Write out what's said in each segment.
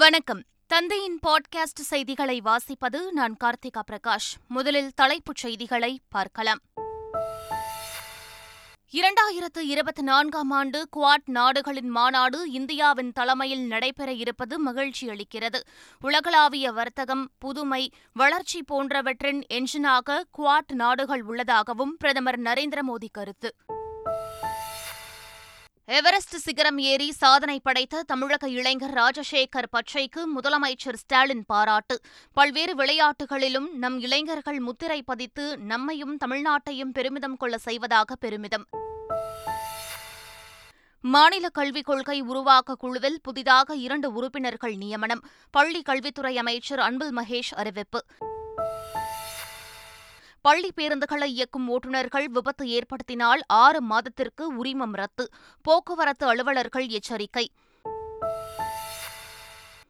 வணக்கம். தந்தையின் பாட்காஸ்ட் செய்திகளை வாசிப்பது நான் கார்த்திகா பிரகாஷ். முதலில் தலைப்புச் செய்திகளை பார்க்கலாம். இரண்டாயிரத்து இருபத்தி நான்காம் ஆண்டு குவாட் நாடுகளின் மாநாடு இந்தியாவின் தலைமையில் நடைபெற இருப்பது மகிழ்ச்சி அளிக்கிறது. உலகளாவிய வர்த்தகம் புதுமை வளர்ச்சி போன்றவற்றின் என்ஜினாக குவாட் நாடுகள் உள்ளதாகவும் பிரதமர் நரேந்திர மோடி கருத்து. எவரெஸ்ட் சிகரம் ஏறி சாதனை படைத்த தமிழக இளைஞர் ராஜசேகர் பச்சைக்கு முதலமைச்சர் ஸ்டாலின் பாராட்டு. பல்வேறு விளையாட்டுகளிலும் நம் இளைஞர்கள் முத்திரை பதித்து நம்மையும் தமிழ்நாட்டையும் பெருமிதம் கொள்ள செய்வதாக பெருமிதம். மாநில கல்விக் கொள்கை உருவாக்க குழுவில் புதிதாக இரண்டு உறுப்பினர்கள் நியமனம். பள்ளி கல்வித்துறை அமைச்சர் அன்பில் மகேஷ் அறிவிப்பு. பள்ளி பேருந்துகளை இயக்கும் ஓட்டுநர்கள் விபத்து ஏற்படுத்தினால் ஆறு மாதத்திற்கு உரிமம் ரத்து. போக்குவரத்து அலுவலர்கள் எச்சரிக்கை.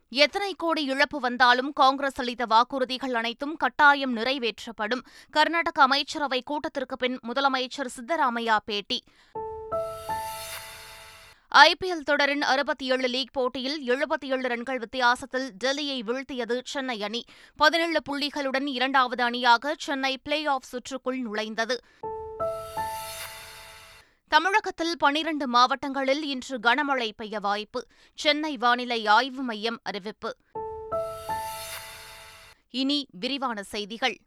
எத்தனை கோடி இழப்பு வந்தாலும் காங்கிரஸ் அளித்த வாக்குறுதிகள் அனைத்தும் கட்டாயம் நிறைவேற்றப்படும். கர்நாடக அமைச்சரவை கூட்டத்திற்கு பின் முதலமைச்சர் சித்தராமையா பேட்டி. ஐபிஎல் தொடரின் அறுபத்தி ஏழு லீக் போட்டியில் எழுபத்தி ஏழு ரன்கள் வித்தியாசத்தில் டெல்லியை வீழ்த்தியது சென்னை அணி. பதினேழு புள்ளிகளுடன் இரண்டாவது அணியாக சென்னை பிளே ஆஃப் சுற்றுக்குள் நுழைந்தது. தமிழகத்தில் பனிரண்டு மாவட்டங்களில் இன்று கனமழை பெய்ய வாய்ப்பு. சென்னை வானிலை ஆய்வு மையம் அறிவிப்பு. இனி விரிவான செய்திகள்.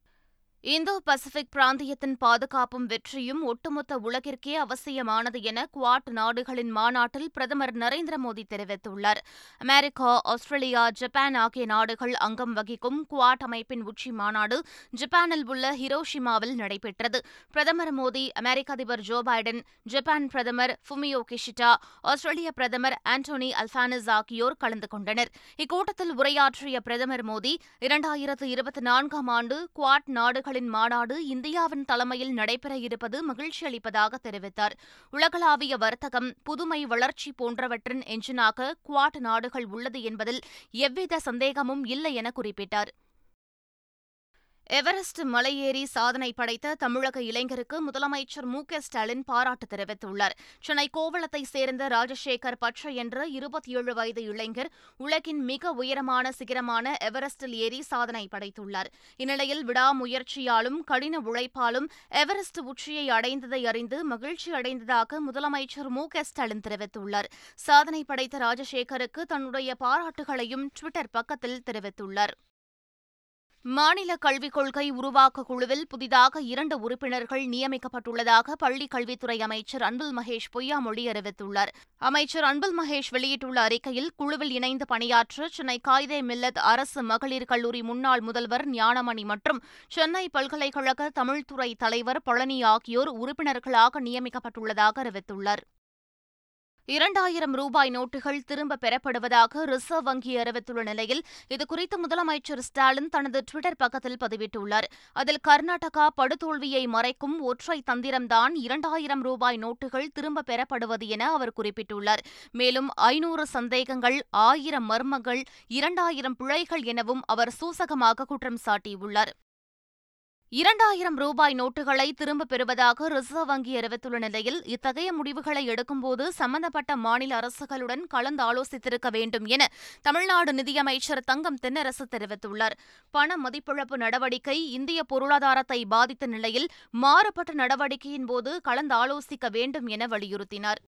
இந்தோ பசிபிக் பிராந்தியத்தின் பாதுகாப்பும் வெற்றியும் ஒட்டுமொத்த உலகிற்கே அவசியமானது என குவாட் நாடுகளின் மாநாட்டில் பிரதமர் நரேந்திர மோடி தெரிவித்துள்ளார். அமெரிக்கா ஆஸ்திரேலியா ஜப்பான் ஆகிய நாடுகள் அங்கம் வகிக்கும் குவாட் அமைப்பின் உச்சி மாநாடு ஜப்பானில் உள்ள ஹிரோஷிமாவில் நடைபெற்றது. பிரதமர் மோடி அமெரிக்க அதிபர் ஜோ பைடன் ஜப்பான் பிரதமர் ஃபுமியோ கிஷிட்டா ஆஸ்திரேலிய பிரதமர் ஆண்டோனி அல்பானிஸ் ஆகியோர் கலந்து கொண்டனர். இக்கூட்டத்தில் உரையாற்றிய பிரதமர் மோடி இரண்டாயிரத்து இருபத்தி நான்காம் ஆண்டு குவாட் நாடுகள் நாடுகளின் மாநாடு இந்தியாவின் தலைமையில் நடைபெற இருப்பது மகிழ்ச்சி அளிப்பதாக தெரிவித்தார். உலகளாவிய வர்த்தகம் புதுமை வளர்ச்சி போன்றவற்றின் எஞ்சினாக குவாட் நாடுகள் உள்ளது என்பதில் எவ்வித சந்தேகமும் இல்லை என குறிப்பிட்டார். எவரெஸ்ட் மலையேறி சாதனை படைத்த தமிழக இளைஞருக்கு முதலமைச்சர் மு க ஸ்டாலின் பாராட்டு தெரிவித்துள்ளார். சென்னை கோவளத்தை சேர்ந்த ராஜசேகர் பட்ச என்ற இருபத்தி ஏழு வயது இளைஞர் உலகின் மிக உயரமான சிகரமான எவரெஸ்டில் ஏறி சாதனை படைத்துள்ளார். இந்நிலையில் விடாமுயற்சியாலும் கடின உழைப்பாலும் எவரெஸ்ட் உச்சியை அடைந்ததை அறிந்து மகிழ்ச்சி அடைந்ததாக முதலமைச்சர் மு க ஸ்டாலின் தெரிவித்துள்ளார். சாதனை படைத்த ராஜசேகருக்கு தன்னுடைய பாராட்டுகளையும் டுவிட்டர் பக்கத்தில் தெரிவித்துள்ளார். மாநில கல்விக் கொள்கை உருவாக்க குழுவில் புதிதாக இரண்டு உறுப்பினர்கள் நியமிக்கப்பட்டுள்ளதாக பள்ளிக் கல்வித்துறை அமைச்சர் அன்பில் மகேஷ் பொய்யாமொழி அறிவித்துள்ளார். அமைச்சர் அன்பில் மகேஷ் வெளியிட்டுள்ள அறிக்கையில் குழுவில் இணைந்து பணியாற்ற சென்னை காயிதே மில்லத் அரசு மகளிர் கல்லூரி முன்னாள் முதல்வர் ஞானமணி மற்றும் சென்னை பல்கலைக்கழக தமிழ்துறை தலைவர் பழனி ஆகியோர் உறுப்பினர்களாக நியமிக்கப்பட்டுள்ளதாக அறிவித்துள்ளார். இரண்டாயிரம் ரூபாய் நோட்டுகள் திரும்ப பெறப்படுவதாக ரிசர்வ் வங்கி அறிவித்துள்ள நிலையில் இதுகுறித்து முதலமைச்சர் ஸ்டாலின் தனது டுவிட்டர் பக்கத்தில் பதிவிட்டுள்ளார். அதில் கர்நாடகா படுதோல்வியை மறைக்கும் ஒற்றை தந்திரம்தான் இரண்டாயிரம் ரூபாய் நோட்டுகள் திரும்ப பெறப்படுவது என அவர் குறிப்பிட்டுள்ளார். மேலும் ஐநூறு சந்தேகங்கள் ஆயிரம் மர்மங்கள் இரண்டாயிரம் பிழைகள் எனவும் அவர் சூசகமாக குற்றம் சாட்டியுள்ளார். இரண்டாயிரம் ரூபாய் நோட்டுகளை திரும்பப் பெறுவதாக ரிசர்வ் வங்கி அறிவித்துள்ள நிலையில் இத்தகைய முடிவுகளை எடுக்கும்போது சம்பந்தப்பட்ட மாநில அரசுகளுடன் கலந்து ஆலோசித்திருக்க வேண்டும் என தமிழ்நாடு நிதியமைச்சர் தங்கம் தென்னரசு தெரிவித்துள்ளார். பண மதிப்பிழப்பு நடவடிக்கை இந்திய பொருளாதாரத்தை பாதித்த நிலையில் மாறுபட்ட நடவடிக்கையின் போது கலந்து ஆலோசிக்க வேண்டும் என வலியுறுத்தினார்.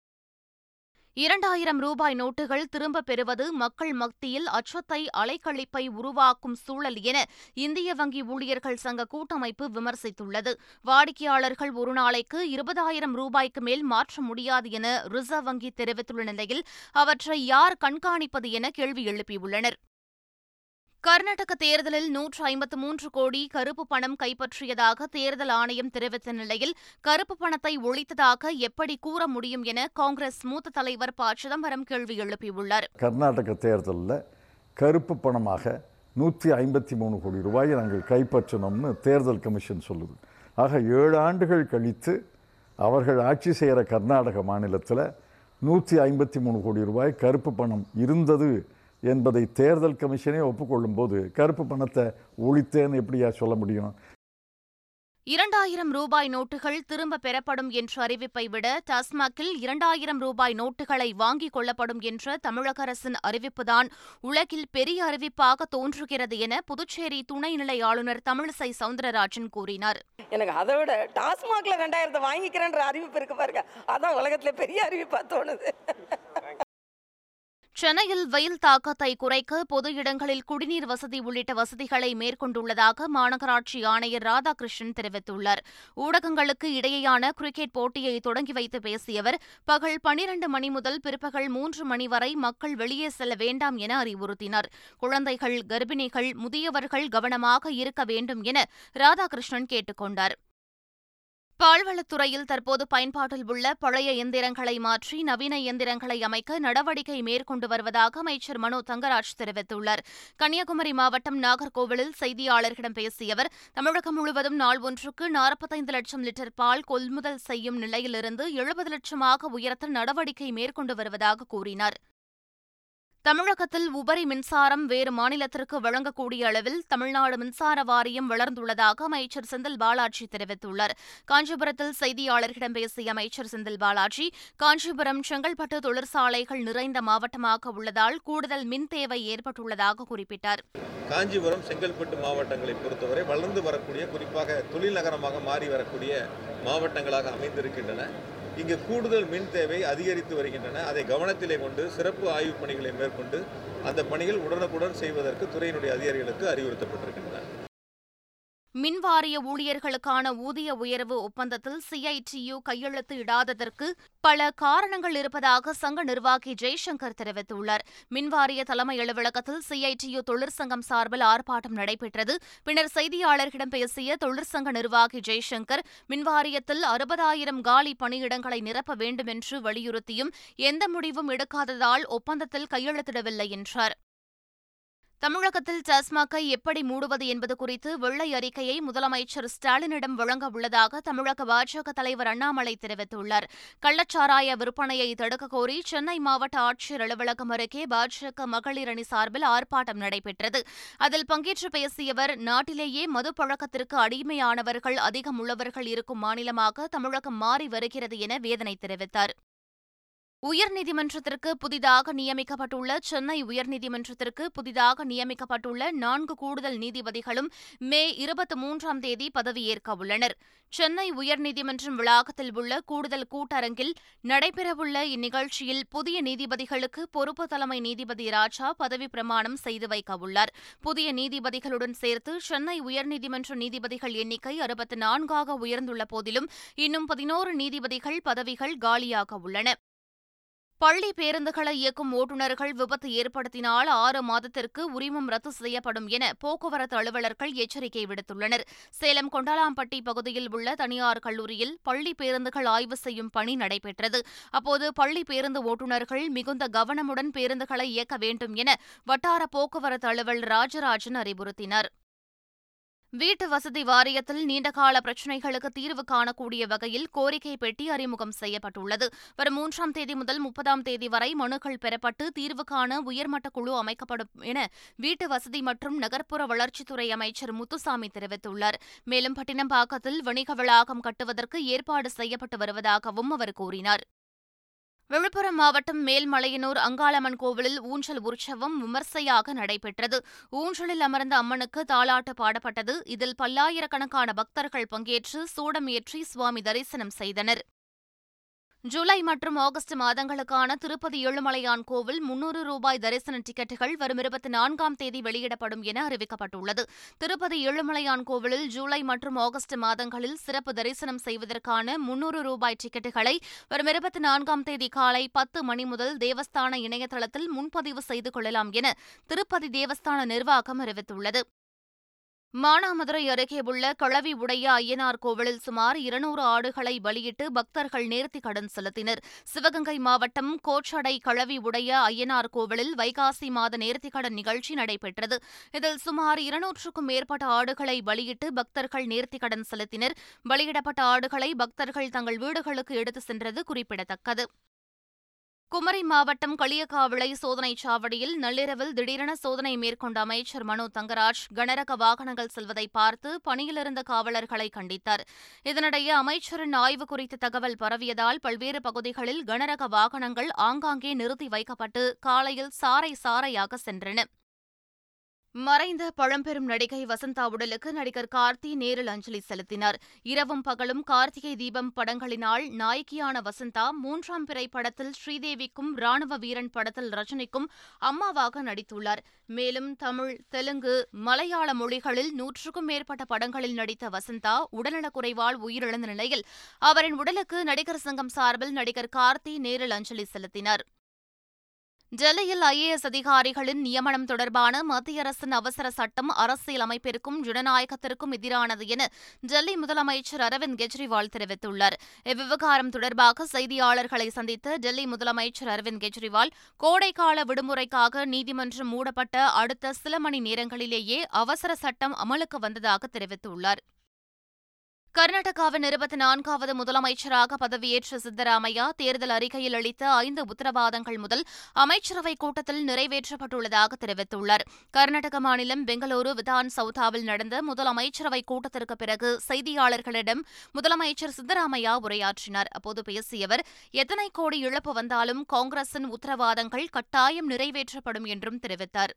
இரண்டாயிரம் ரூபாய் நோட்டுகள் திரும்பப் பெறுவது மக்கள் மத்தியில் அச்சத்தை அலைக்கழிப்பை உருவாக்கும் சூழல் என இந்திய வங்கி ஊழியர்கள் சங்க கூட்டமைப்பு விமர்சித்துள்ளது. வாடிக்கையாளர்கள் ஒரு நாளைக்கு இருபதாயிரம் ரூபாய்க்கு மேல் மாற்ற முடியாது என ரிசர்வ் வங்கி தெரிவித்துள்ள நிலையில் அவற்றை யார் கண்காணிப்பது என கேள்வி எழுப்பியுள்ளனர். கர்நாடக தேர்தலில் நூற்று ஐம்பத்து மூன்று கோடி கருப்பு பணம் கைப்பற்றியதாக தேர்தல் ஆணையம் தெரிவித்த நிலையில் கருப்பு பணத்தை ஒழித்ததாக எப்படி கூற முடியும் என காங்கிரஸ் மூத்த தலைவர் ப. சிதம்பரம் கேள்வி எழுப்பியுள்ளார். கர்நாடக தேர்தலில் கருப்பு பணமாக நூற்றி ஐம்பத்தி மூணு கோடி ரூபாயை நாங்கள் கைப்பற்றினோம்னு தேர்தல் கமிஷன் சொல்லுது. ஆக ஏழு ஆண்டுகள் கழித்து அவர்கள் ஆட்சி செய்கிற கர்நாடக மாநிலத்தில் நூற்றி ஐம்பத்தி மூணு கோடி ரூபாய் கருப்பு பணம் இருந்தது என்பதை தேர்தல் கமிஷனே ஒப்புக்கொள்ளும் போது கருப்பு பணத்தை ஒழித்தேன்னு எப்படியா சொல்ல முடியும்? இரண்டாயிரம் ரூபாய் நோட்டுகள் திரும்ப பெறப்படும் என்ற அறிவிப்பை விட டாஸ்மாகில் இரண்டாயிரம் ரூபாய் நோட்டுகளை வாங்கிக் கொள்ளப்படும் என்ற தமிழக அரசின் அறிவிப்புதான் உலகில் பெரிய அறிவிப்பாக தோன்றுகிறது என புதுச்சேரி துணைநிலை ஆளுநர் தமிழிசை சவுந்தரராஜன் கூறினார். எனக்கு அதை விட டாஸ்மாகில் ரெண்டாயிரத்தை வாங்கிக்கிறேன்ற அறிவிப்பு இருக்கு பாருங்க. அதான் உலகத்தில் பெரிய அறிவிப்பாக தோணுது. சென்னையில் வெயில் தாக்கத்தை குறைக்க பொது இடங்களில் குடிநீர் வசதி உள்ளிட்ட வசதிகளை மேற்கொண்டுள்ளதாக மாநகராட்சி ஆணையர் ராதாகிருஷ்ணன் தெரிவித்துள்ளார். ஊடகங்களுக்கு இடையேயான கிரிக்கெட் போட்டியை தொடங்கி வைத்து பேசிய அவர் பகல் பனிரண்டு மணி முதல் பிற்பகல் மூன்று மணி வரை மக்கள் வெளியே செல்ல வேண்டாம் என அறிவுறுத்தினார். குழந்தைகள் கர்ப்பிணிகள் முதியவர்கள் கவனமாக இருக்க வேண்டும் என ராதாகிருஷ்ணன் கேட்டுக் கொண்டாா் பால்வளத்துறையில் தற்போது பயன்பாட்டில் உள்ள பழைய எந்திரங்களை மாற்றி நவீன எந்திரங்களை அமைக்க நடவடிக்கை மேற்கொண்டு வருவதாக அமைச்சர் மனோ தங்கராஜ் தெரிவித்துள்ளார். கன்னியாகுமரி மாவட்டம் நாகர்கோவிலில் செய்தியாளர்களிடம் பேசிய அவர் தமிழகம் முழுவதும் நாள் ஒன்றுக்கு நாற்பத்தைந்து லட்சம் லிட்டர் பால் கொள்முதல் செய்யும் நிலையிலிருந்து எழுபது லட்சமாக உயர்த்த நடவடிக்கை மேற்கொண்டு வருவதாக கூறினார். தமிழகத்தில் உபரி மின்சாரம் வேறு மாநிலத்திற்கு வழங்கக்கூடிய அளவில் தமிழ்நாடு மின்சார வாரியம் வளர்ந்துள்ளதாக அமைச்சர் செந்தில் பாலாஜி தெரிவித்துள்ளார். காஞ்சிபுரத்தில் செய்தியாளர்களிடம் பேசிய அமைச்சர் செந்தில் பாலாஜி காஞ்சிபுரம் செங்கல்பட்டு தொழிற்சாலைகள் நிறைந்த மாவட்டமாக உள்ளதால் கூடுதல் மின் தேவை ஏற்பட்டுள்ளதாக குறிப்பிட்டார். காஞ்சிபுரம் செங்கல்பட்டு மாவட்டங்களை பொறுத்தவரை வளர்ந்து வரக்கூடிய குறிப்பாக தொழில் நகரமாக மாறி வரக்கூடிய மாவட்டங்களாக அமைந்திருக்கின்றன. இங்கு கூடுதல் மின் தேவை அதிகரித்து வருகின்றன. அதை கவனத்திலே கொண்டு சிறப்பு ஆய்வுப் பணிகளை மேற்கொண்டு அந்த பணிகள் உடனுக்குடன் செய்வதற்கு துறையினுடைய அதிகாரிகளுக்கு அறிவுறுத்தப்பட்டிருக்கின்றன. மின்வாரிய ஊழியர்களுக்கான ஊதிய உயர்வு ஒப்பந்தத்தில் சிஐடியு கையெழுத்து இடாததற்கு பல காரணங்கள் இருப்பதாக சங்க நிர்வாகி ஜெய்சங்கர் தெரிவித்துள்ளார். மின்வாரிய தலைமை அலுவலகத்தில் சிஐடியு தொழிற்சங்கம் சார்பில் ஆர்ப்பாட்டம் நடைபெற்றது. பின்னர் செய்தியாளர்களிடம் பேசிய தொழிற்சங்க நிர்வாகி ஜெய்சங்கர் மின்வாரியத்தில் அறுபதாயிரம் காலி பணியிடங்களை நிரப்ப வேண்டும் என்று வலியுறுத்தியும் எந்த முடிவும் எடுக்காததால் ஒப்பந்தத்தில் கையெழுத்திடவில்லை என்றார். தமிழகத்தில் டாஸ்மாகை எப்படி மூடுவது என்பது குறித்து வெள்ளை அறிக்கையை முதலமைச்சர் ஸ்டாலினிடம் வழங்க உள்ளதாக தமிழக பாஜக தலைவர் அண்ணாமலை தெரிவித்துள்ளார். கள்ளச்சாராய விற்பனையை தடுக்க கோரி சென்னை மாவட்ட ஆட்சியர் அலுவலகம் அருகே பாஜக மகளிர் அணி சார்பில் ஆர்ப்பாட்டம் நடைபெற்றது. அதில் பங்கேற்று பேசியவர் நாட்டிலேயே மது பழக்கத்திற்கு அடிமையானவர்கள் அதிகம் உள்ளவர்கள் இருக்கும் மாநிலமாக தமிழகம் மாறி வருகிறது என வேதனை தெரிவித்தார். உயர்நீதிமன்றத்திற்கு புதிதாக நியமிக்கப்பட்டுள்ள சென்னை உயர்நீதிமன்றத்திற்கு புதிதாக நியமிக்கப்பட்டுள்ள நான்கு கூடுதல் நீதிபதிகளும் மே இருபத்தி மூன்றாம் தேதி பதவியேற்க உள்ளனர். சென்னை உயர்நீதிமன்றம் வளாகத்தில் உள்ள கூடுதல் கூட்டரங்கில் நடைபெறவுள்ள இந்நிகழ்ச்சியில் புதிய நீதிபதிகளுக்கு பொறுப்பு தலைமை நீதிபதி ராஜா பதவி பிரமாணம் செய்து வைக்க உள்ளார். புதிய நீதிபதிகளுடன் சேர்த்து சென்னை உயர்நீதிமன்ற நீதிபதிகள் எண்ணிக்கை அறுபத்தி நான்காக உயர்ந்துள்ள போதிலும் இன்னும் பதினோரு நீதிபதிகள் பதவிகள் காலியாக உள்ளன. பள்ளி பேருந்துகளை இயக்கும் ஓட்டுநர்கள் விபத்து ஏற்படுத்தினால் ஆறு மாதத்திற்கு உரிமம் ரத்து செய்யப்படும் என போக்குவரத்து அலுவலர்கள் எச்சரிக்கை விடுத்துள்ளனர். சேலம் கொண்டாலாம்பட்டி பகுதியில் உள்ள தனியார் கல்லூரியில் பள்ளி பேருந்துகள் ஆய்வு செய்யும் பணி நடைபெற்றது. அப்போது பள்ளி பேருந்து ஓட்டுநர்கள் மிகுந்த கவனமுடன் பேருந்துகளை இயக்க வேண்டும் என வட்டார போக்குவரத்து அலுவலர் ராஜராஜன் அறிவுறுத்தினார். வீட்டு வசதி வாரியத்தில் நீண்டகால பிரச்சினைகளுக்கு தீர்வு காணக்கூடிய வகையில் கோரிக்கை பெட்டி அறிமுகம் செய்யப்பட்டுள்ளது. வரும் மூன்றாம் தேதி முதல் முப்பதாம் தேதி வரை மனுக்கள் பெறப்பட்டு தீர்வு காண உயர்மட்ட குழு அமைக்கப்படும் என வீட்டு வசதி மற்றும் நகர்ப்புற வளர்ச்சித்துறை அமைச்சர் முத்துசாமி தெரிவித்துள்ளார். மேலும் பட்டினம்பாக்கத்தில் வணிக வளாகம் கட்டுவதற்கு ஏற்பாடு செய்யப்பட்டு வருவதாகவும் அவர் கூறினார். விழுப்புரம் மாவட்டம் மேல்மலையனூர் அங்காளம்மன் கோவிலில் ஊஞ்சல் உற்சவம் விமர்சையாக நடைபெற்றது. ஊஞ்சலில் அமர்ந்த அம்மனுக்கு தாலாட்டு பாடப்பட்டது. இதில் பல்லாயிரக்கணக்கான பக்தர்கள் பங்கேற்று சூடமேற்றி சுவாமி தரிசனம் செய்தனர். ஜூலை மற்றும் ஆகஸ்ட் மாதங்களுக்கான திருப்பதி ஏழுமலையான் கோவில் முன்னூறு ரூபாய் தரிசன டிக்கெட்டுகள் வரும் இருபத்தி நான்காம் தேதி வெளியிடப்படும் என அறிவிக்கப்பட்டுள்ளது. திருப்பதி ஏழுமலையான் கோவிலில் ஜூலை மற்றும் ஆகஸ்ட் மாதங்களில் சிறப்பு தரிசனம் செய்வதற்கான முன்னூறு ரூபாய் டிக்கெட்டுகளை வரும் இருபத்தி நான்காம் தேதி காலை பத்து மணி முதல் தேவஸ்தான இணையதளத்தில் முன்பதிவு செய்து கொள்ளலாம் என திருப்பதி தேவஸ்தான நிர்வாகம் அறிவித்துள்ளது. மானாமதுரை அருகே உள்ள களவி உடைய ஐயனார் கோவிலில் சுமார் இருநூறு ஆடுகளை பலியிட்டு பக்தர்கள் நேர்த்தி கடன் செலுத்தினர். சிவகங்கை மாவட்டம் கோச்சடை களவி உடைய ஐயனார் கோவிலில் வைகாசி மாத நேர்த்திக்கடன் நிகழ்ச்சி நடைபெற்றது. இதில் சுமார் இருநூற்றுக்கும் மேற்பட்ட ஆடுகளை பலியிட்டு பக்தர்கள் நேர்த்திக்கடன் செலுத்தினர். பலியிடப்பட்ட ஆடுகளை பக்தர்கள் தங்கள் வீடுகளுக்கு எடுத்து சென்றது குறிப்பிடத்தக்கது. குமரி மாவட்டம் களியக்காவிளை சோதனைச் சாவடியில் நள்ளிரவில் திடீரென சோதனை மேற்கொண்ட அமைச்சர் மனோ தங்கராஜ் கனரக வாகனங்கள் செல்வதை பார்த்து பணியிலிருந்த காவலர்களை கண்டித்தார். இதனிடையே அமைச்சரின் ஆய்வு குறித்த தகவல் பரவியதால் பல்வேறு பகுதிகளில் கனரக வாகனங்கள் ஆங்காங்கே நிறுத்தி வைக்கப்பட்டு காலையில் சாறை சாறையாக சென்றன. மறைந்த பழம்பெரும் நடிகை வசந்தா உடலுக்கு நடிகர் கார்த்தி நேரில் அஞ்சலி செலுத்தினார். இரவும் பகலும் கார்த்திகை தீபம் படங்களினால் நாயகியான வசந்தா மூன்றாம் பிறை படத்தில் ஸ்ரீதேவிக்கும் ராணுவ வீரன் படத்தில் ரஜினிக்கும் அம்மாவாக நடித்துள்ளார். மேலும் தமிழ் தெலுங்கு மலையாள மொழிகளில் நூற்றுக்கும் மேற்பட்ட படங்களில் நடித்த வசந்தா உடல்நலக்குறைவால் உயிரிழந்த நிலையில் அவரின் உடலுக்கு நடிகர் சங்கம் சார்பில் நடிகர் கார்த்தி நேரில் அஞ்சலி செலுத்தினார். டெல்லியில் ஐஏஎஸ் அதிகாரிகளின் நியமனம் தொடர்பான மத்திய அரசின் அவசர சட்டம் அரசியல் அமைப்பிற்கும் ஜனநாயகத்திற்கும் எதிரானது என டெல்லி முதலமைச்சர் அரவிந்த் கெஜ்ரிவால் தெரிவித்துள்ளார். இவ்விவகாரம் தொடர்பாக செய்தியாளர்களை சந்தித்த டெல்லி முதலமைச்சர் அரவிந்த் கெஜ்ரிவால் கோடைக்கால விடுமுறைக்காக நீதிமன்றம் மூடப்பட்ட அடுத்த சில மணி நேரங்களிலேயே அவசர சட்டம் அமலுக்கு வந்ததாக தெரிவித்துள்ளார். கர்நாடகாவின் இருபத்தி நான்காவது முதலமைச்சராக பதவியேற்ற சித்தராமையா தேர்தல் அறிக்கையில் அளித்த ஐந்து உத்தரவாதங்கள் முதல் அமைச்சரவைக் கூட்டத்தில் நிறைவேற்றப்பட்டுள்ளதாக தெரிவித்துள்ளார். கர்நாடக மாநிலம் பெங்களூரு விதான் சவுதாவில் நடந்த முதல் அமைச்சரவைக் கூட்டத்திற்கு பிறகு செய்தியாளர்களிடம் முதலமைச்சர் சித்தராமையா உரையாற்றினார். அப்போது பேசிய அவர் எத்தனை கோடி இழப்பு வந்தாலும் காங்கிரசின் உத்தரவாதங்கள் கட்டாயம் நிறைவேற்றப்படும் என்றும் தெரிவித்தார்.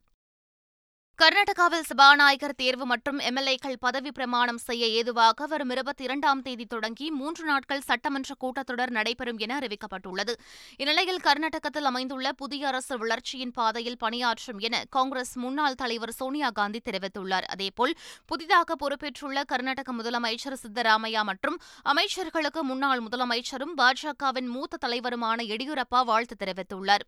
கர்நாடகாவில் சபாநாயகர் தேர்வு மற்றும் எம்எல்ஏக்கள் பதவி பிரமாணம் செய்ய ஏதுவாக வரும் இருபத்தி இரண்டாம் தேதி தொடங்கி மூன்று நாட்கள் சட்டமன்ற கூட்டத்தொடர் நடைபெறும் என அறிவிக்கப்பட்டுள்ளது. இந்நிலையில் கர்நாடகத்தில் அமைந்துள்ள புதிய அரசு வளர்ச்சியின் பாதையில் பணியாற்றும் என காங்கிரஸ் முன்னாள் தலைவர் சோனியா காந்தி தெரிவித்துள்ளார். அதேபோல் புதிதாக பொறுப்பேற்றுள்ள கர்நாடக முதலமைச்சர் சித்தராமையா மற்றும் அமைச்சர்களுக்கு முன்னாள் முதலமைச்சரும் பாஜகவின் மூத்த தலைவருமான எடியூரப்பா வாழ்த்து தெரிவித்துள்ளார்.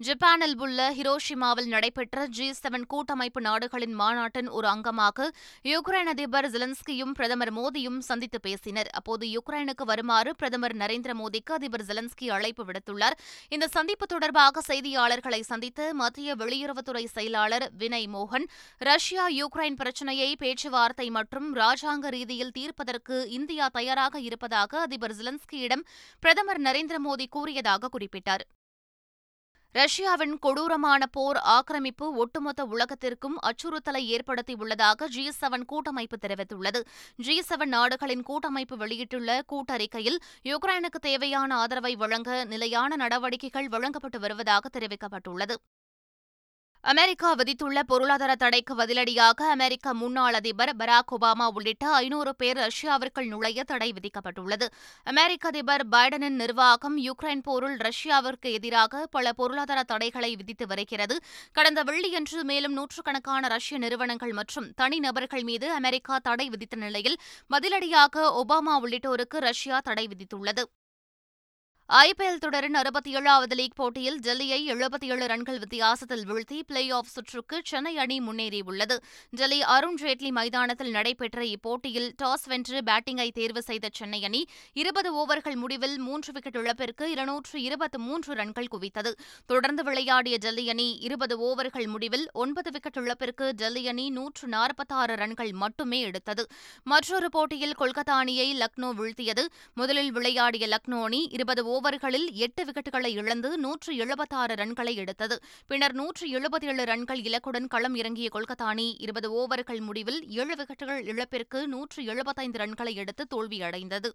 ஜப்பானில் உள்ள ஹிரோஷிமாவில் நடைபெற்ற ஜி செவன் கூட்டமைப்பு நாடுகளின் மாநாட்டின் ஒரு அங்கமாக யுக்ரைன் அதிபர் ஜெலன்ஸ்கியும் பிரதமர் மோடியும் சந்தித்து பேசினர். அப்போது யுக்ரைனுக்கு வருமாறு பிரதமர் நரேந்திர மோடிக்கு அதிபர் ஜெலன்ஸ்கி அழைப்பு விடுத்துள்ளார். இந்த சந்திப்பு தொடர்பாக செய்தியாளர்களை சந்தித்த மத்திய வெளியுறவுத்துறை செயலாளர் வினய் மோகன் ரஷ்யா யுக்ரைன் பிரச்சினையை பேச்சுவார்த்தை மற்றும் ராஜாங்க ரீதியில் தீர்ப்பதற்கு இந்தியா தயாராக இருப்பதாக அதிபர் ஜெலன்ஸ்கியிடம் பிரதமர் நரேந்திர மோடி கூறியதாக குறிப்பிட்டார். ரஷ்யாவின் கொடூரமான போர் ஆக்கிரமிப்பு ஒட்டுமொத்த உலகத்திற்கும் அச்சுறுத்தலை ஏற்படுத்தியுள்ளதாக ஜி செவன் கூட்டமைப்பு தெரிவித்துள்ளது. ஜி செவன் நாடுகளின் கூட்டமைப்பு வெளியிட்டுள்ள கூட்டறிக்கையில் யுக்ரைனுக்கு தேவையான ஆதரவை வழங்க நிலையான நடவடிக்கைகள் வழங்கப்பட்டு வருவதாக தெரிவிக்கப்பட்டுள்ளது. அமெரிக்கா விதித்துள்ள பொருளாதார தடைக்கு பதிலடியாக அமெரிக்க முன்னாள் அதிபர் பராக் ஒபாமா உள்ளிட்ட ஐநூறு பேர் ரஷ்யாவிற்குள் நுழைய தடை விதிக்கப்பட்டுள்ளது. அமெரிக்க அதிபர் பைடனின் நிர்வாகம் யுக்ரைன் போரில் ரஷ்யாவிற்கு எதிராக பல பொருளாதார தடைகளை விதித்து வருகிறது. கடந்த வெள்ளியன்று மேலும் நூற்றுக்கணக்கான ரஷ்ய நிறுவனங்கள் மற்றும் தனிநபர்கள் மீது அமெரிக்கா தடை விதித்த நிலையில் பதிலடியாக ஒபாமா உள்ளிட்டோருக்கு ரஷ்யா தடை விதித்துள்ளது. ஐபிஎல் தொடரின் அறுபத்தி ஏழாவது லீக் போட்டியில் டெல்லியை எழுபத்தி ஏழு ரன்கள் வித்தியாசத்தில் வீழ்த்தி பிளே ஆஃப் சுற்றுக்கு சென்னை அணி முன்னேறியுள்ளது. டெல்லி அருண் ஜேட்லி மைதானத்தில் நடைபெற்ற இப்போட்டியில் டாஸ் வென்று பேட்டிங்கை தேர்வு செய்த சென்னை அணி இருபது ஓவர்கள் முடிவில் மூன்று விக்கெட் இழப்பிற்கு இருநூற்று இருபத்தி மூன்று ரன்கள் குவித்தது. தொடர்ந்து விளையாடிய டெல்லி அணி இருபது ஓவர்கள் முடிவில் ஒன்பது விக்கெட் இழப்பிற்கு டெல்லி அணி நூற்று நாற்பத்தாறு ரன்கள் மட்டுமே எடுத்தது. மற்றொரு போட்டியில் கொல்கத்தா அணியை லக்னோ வீழ்த்தியது. முதலில் விளையாடிய லக்னோ அணி இருபது ஓவர்களில் எட்டு விக்கெட்டுகளை இழந்து நூற்று எழுபத்தாறு ரன்களை எடுத்தது. பின்னர் நூற்று எழுபத்தேழு ரன்கள் இலக்குடன் களம் இறங்கிய கொல்கத்தா அணி இருபது ஓவர்கள் முடிவில் ஏழு விக்கெட்டுகள் இழப்பிற்கு நூற்று எழுபத்தைந்து ரன்களை எடுத்து தோல்வியடைந்தது.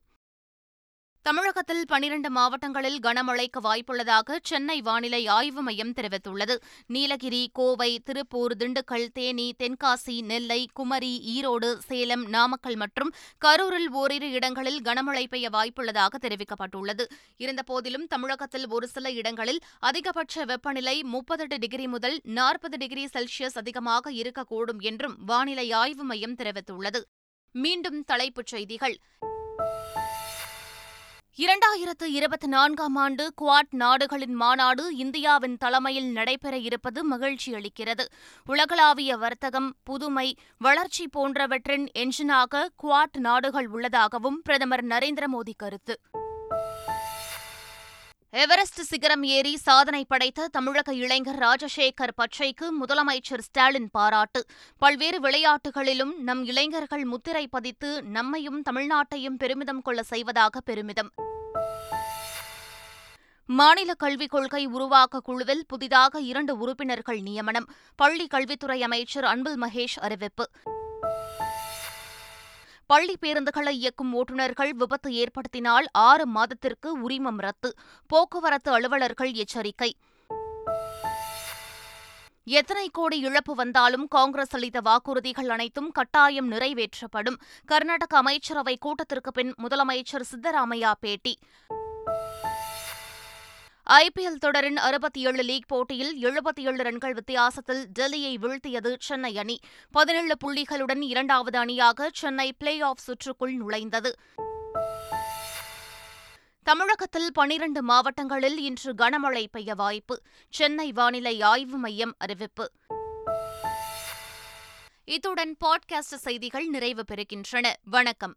தமிழகத்தில் பனிரண்டு மாவட்டங்களில் கனமழைக்கு வாய்ப்புள்ளதாக சென்னை வானிலை ஆய்வு மையம் தெரிவித்துள்ளது. நீலகிரி கோவை திருப்பூர் திண்டுக்கல் தேனி தென்காசி நெல்லை குமரி ஈரோடு சேலம் நாமக்கல் மற்றும் கரூரில் ஓரிரு இடங்களில் கனமழை பெய்ய வாய்ப்புள்ளதாக தெரிவிக்கப்பட்டுள்ளது. இருந்தபோதிலும் தமிழகத்தில் ஒரு சில இடங்களில் அதிகபட்ச வெப்பநிலை முப்பத்தெட்டு டிகிரி முதல் நாற்பது டிகிரி செல்சியஸ் அதிகமாக இருக்கக்கூடும் என்றும் வானிலை ஆய்வு மையம் தெரிவித்துள்ளது. மீண்டும் தலைப்புச் செய்திகள். இரண்டாயிரத்து இருபத்தி நான்காம் ஆண்டு குவாட் நாடுகளின் மாநாடு இந்தியாவின் தலைமையில் நடைபெற இருப்பது மகிழ்ச்சி அளிக்கிறது. உலகளாவிய வர்த்தகம் புதுமை வளர்ச்சி போன்றவற்றின் என்ஜினாக குவாட் நாடுகள் உள்ளதாகவும் பிரதமர் நரேந்திர மோடி கருத்து. எவரெஸ்ட் சிகரம் ஏறி சாதனை படைத்த தமிழக இளைஞர் ராஜசேகர் பச்சைக்கு முதலமைச்சர் ஸ்டாலின் பாராட்டு. பல்வேறு விளையாட்டுகளிலும் நம் இளைஞர்கள் முத்திரை பதித்து நம்மையும் தமிழ்நாட்டையும் பெருமிதம் கொள்ள செய்வதாக பெருமிதம். மாநில கல்விக் கொள்கை உருவாக்க குழுவில் புதிதாக இரண்டு உறுப்பினர்கள் நியமனம். பள்ளி கல்வித்துறை அமைச்சர் அன்பில் மகேஷ் அறிவிப்பு. பள்ளி பேருந்துகளை இயக்கும் ஓட்டுநர்கள் விபத்து ஏற்படுத்தினால் ஆறு மாதத்திற்கு உரிமம் ரத்து. போக்குவரத்து அலுவலர்கள் எச்சரிக்கை. எத்தனை கோடி இழப்பு வந்தாலும் காங்கிரஸ் அளித்த வாக்குறுதிகள் அனைத்தும் கட்டாயம் நிறைவேற்றப்படும். கர்நாடக அமைச்சரவை கூட்டத்திற்கு பின் முதலமைச்சர் சித்தராமையா பேட்டி. ஐபிஎல் தொடரின் அறுபத்தி ஏழு லீக் போட்டியில் எழுபத்தி ஏழு ரன்கள் வித்தியாசத்தில் டெல்லியை வீழ்த்தியது சென்னை அணி. பதினேழு புள்ளிகளுடன் இரண்டாவது அணியாக சென்னை பிளே ஆஃப் சுற்றுக்குள் நுழைந்தது. தமிழகத்தில் பனிரண்டு மாவட்டங்களில் இன்று கனமழை பெய்ய வாய்ப்பு. சென்னை வானிலை ஆய்வு மையம் அறிவிப்பு. இத்துடன் பாட்காஸ்ட் செய்திகள் நிறைவு பெறுகின்றன. வணக்கம்.